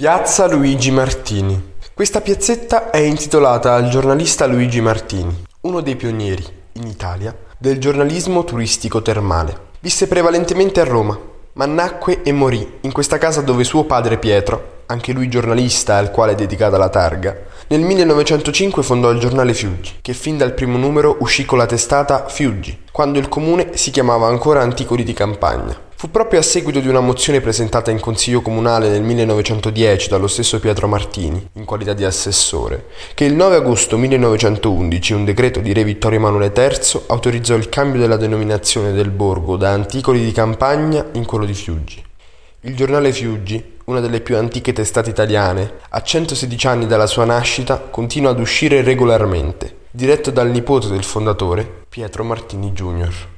Piazza Luigi Martini. Questa piazzetta è intitolata al giornalista Luigi Martini, uno dei pionieri, in Italia, del giornalismo turistico termale. Visse prevalentemente a Roma, ma nacque e morì in questa casa dove suo padre Pietro, anche lui giornalista al quale è dedicata la targa, nel 1905 fondò il giornale Fiuggi, che fin dal primo numero uscì con la testata Fiuggi, quando il comune si chiamava ancora Anticoli di Campagna. Fu proprio a seguito di una mozione presentata in Consiglio Comunale nel 1910 dallo stesso Pietro Martini, in qualità di assessore, che il 9 agosto 1911 un decreto di Re Vittorio Emanuele III autorizzò il cambio della denominazione del borgo da Anticoli di Campagna in quello di Fiuggi. Il giornale Fiuggi, una delle più antiche testate italiane, a 116 anni dalla sua nascita continua ad uscire regolarmente, diretto dal nipote del fondatore, Pietro Martini Jr.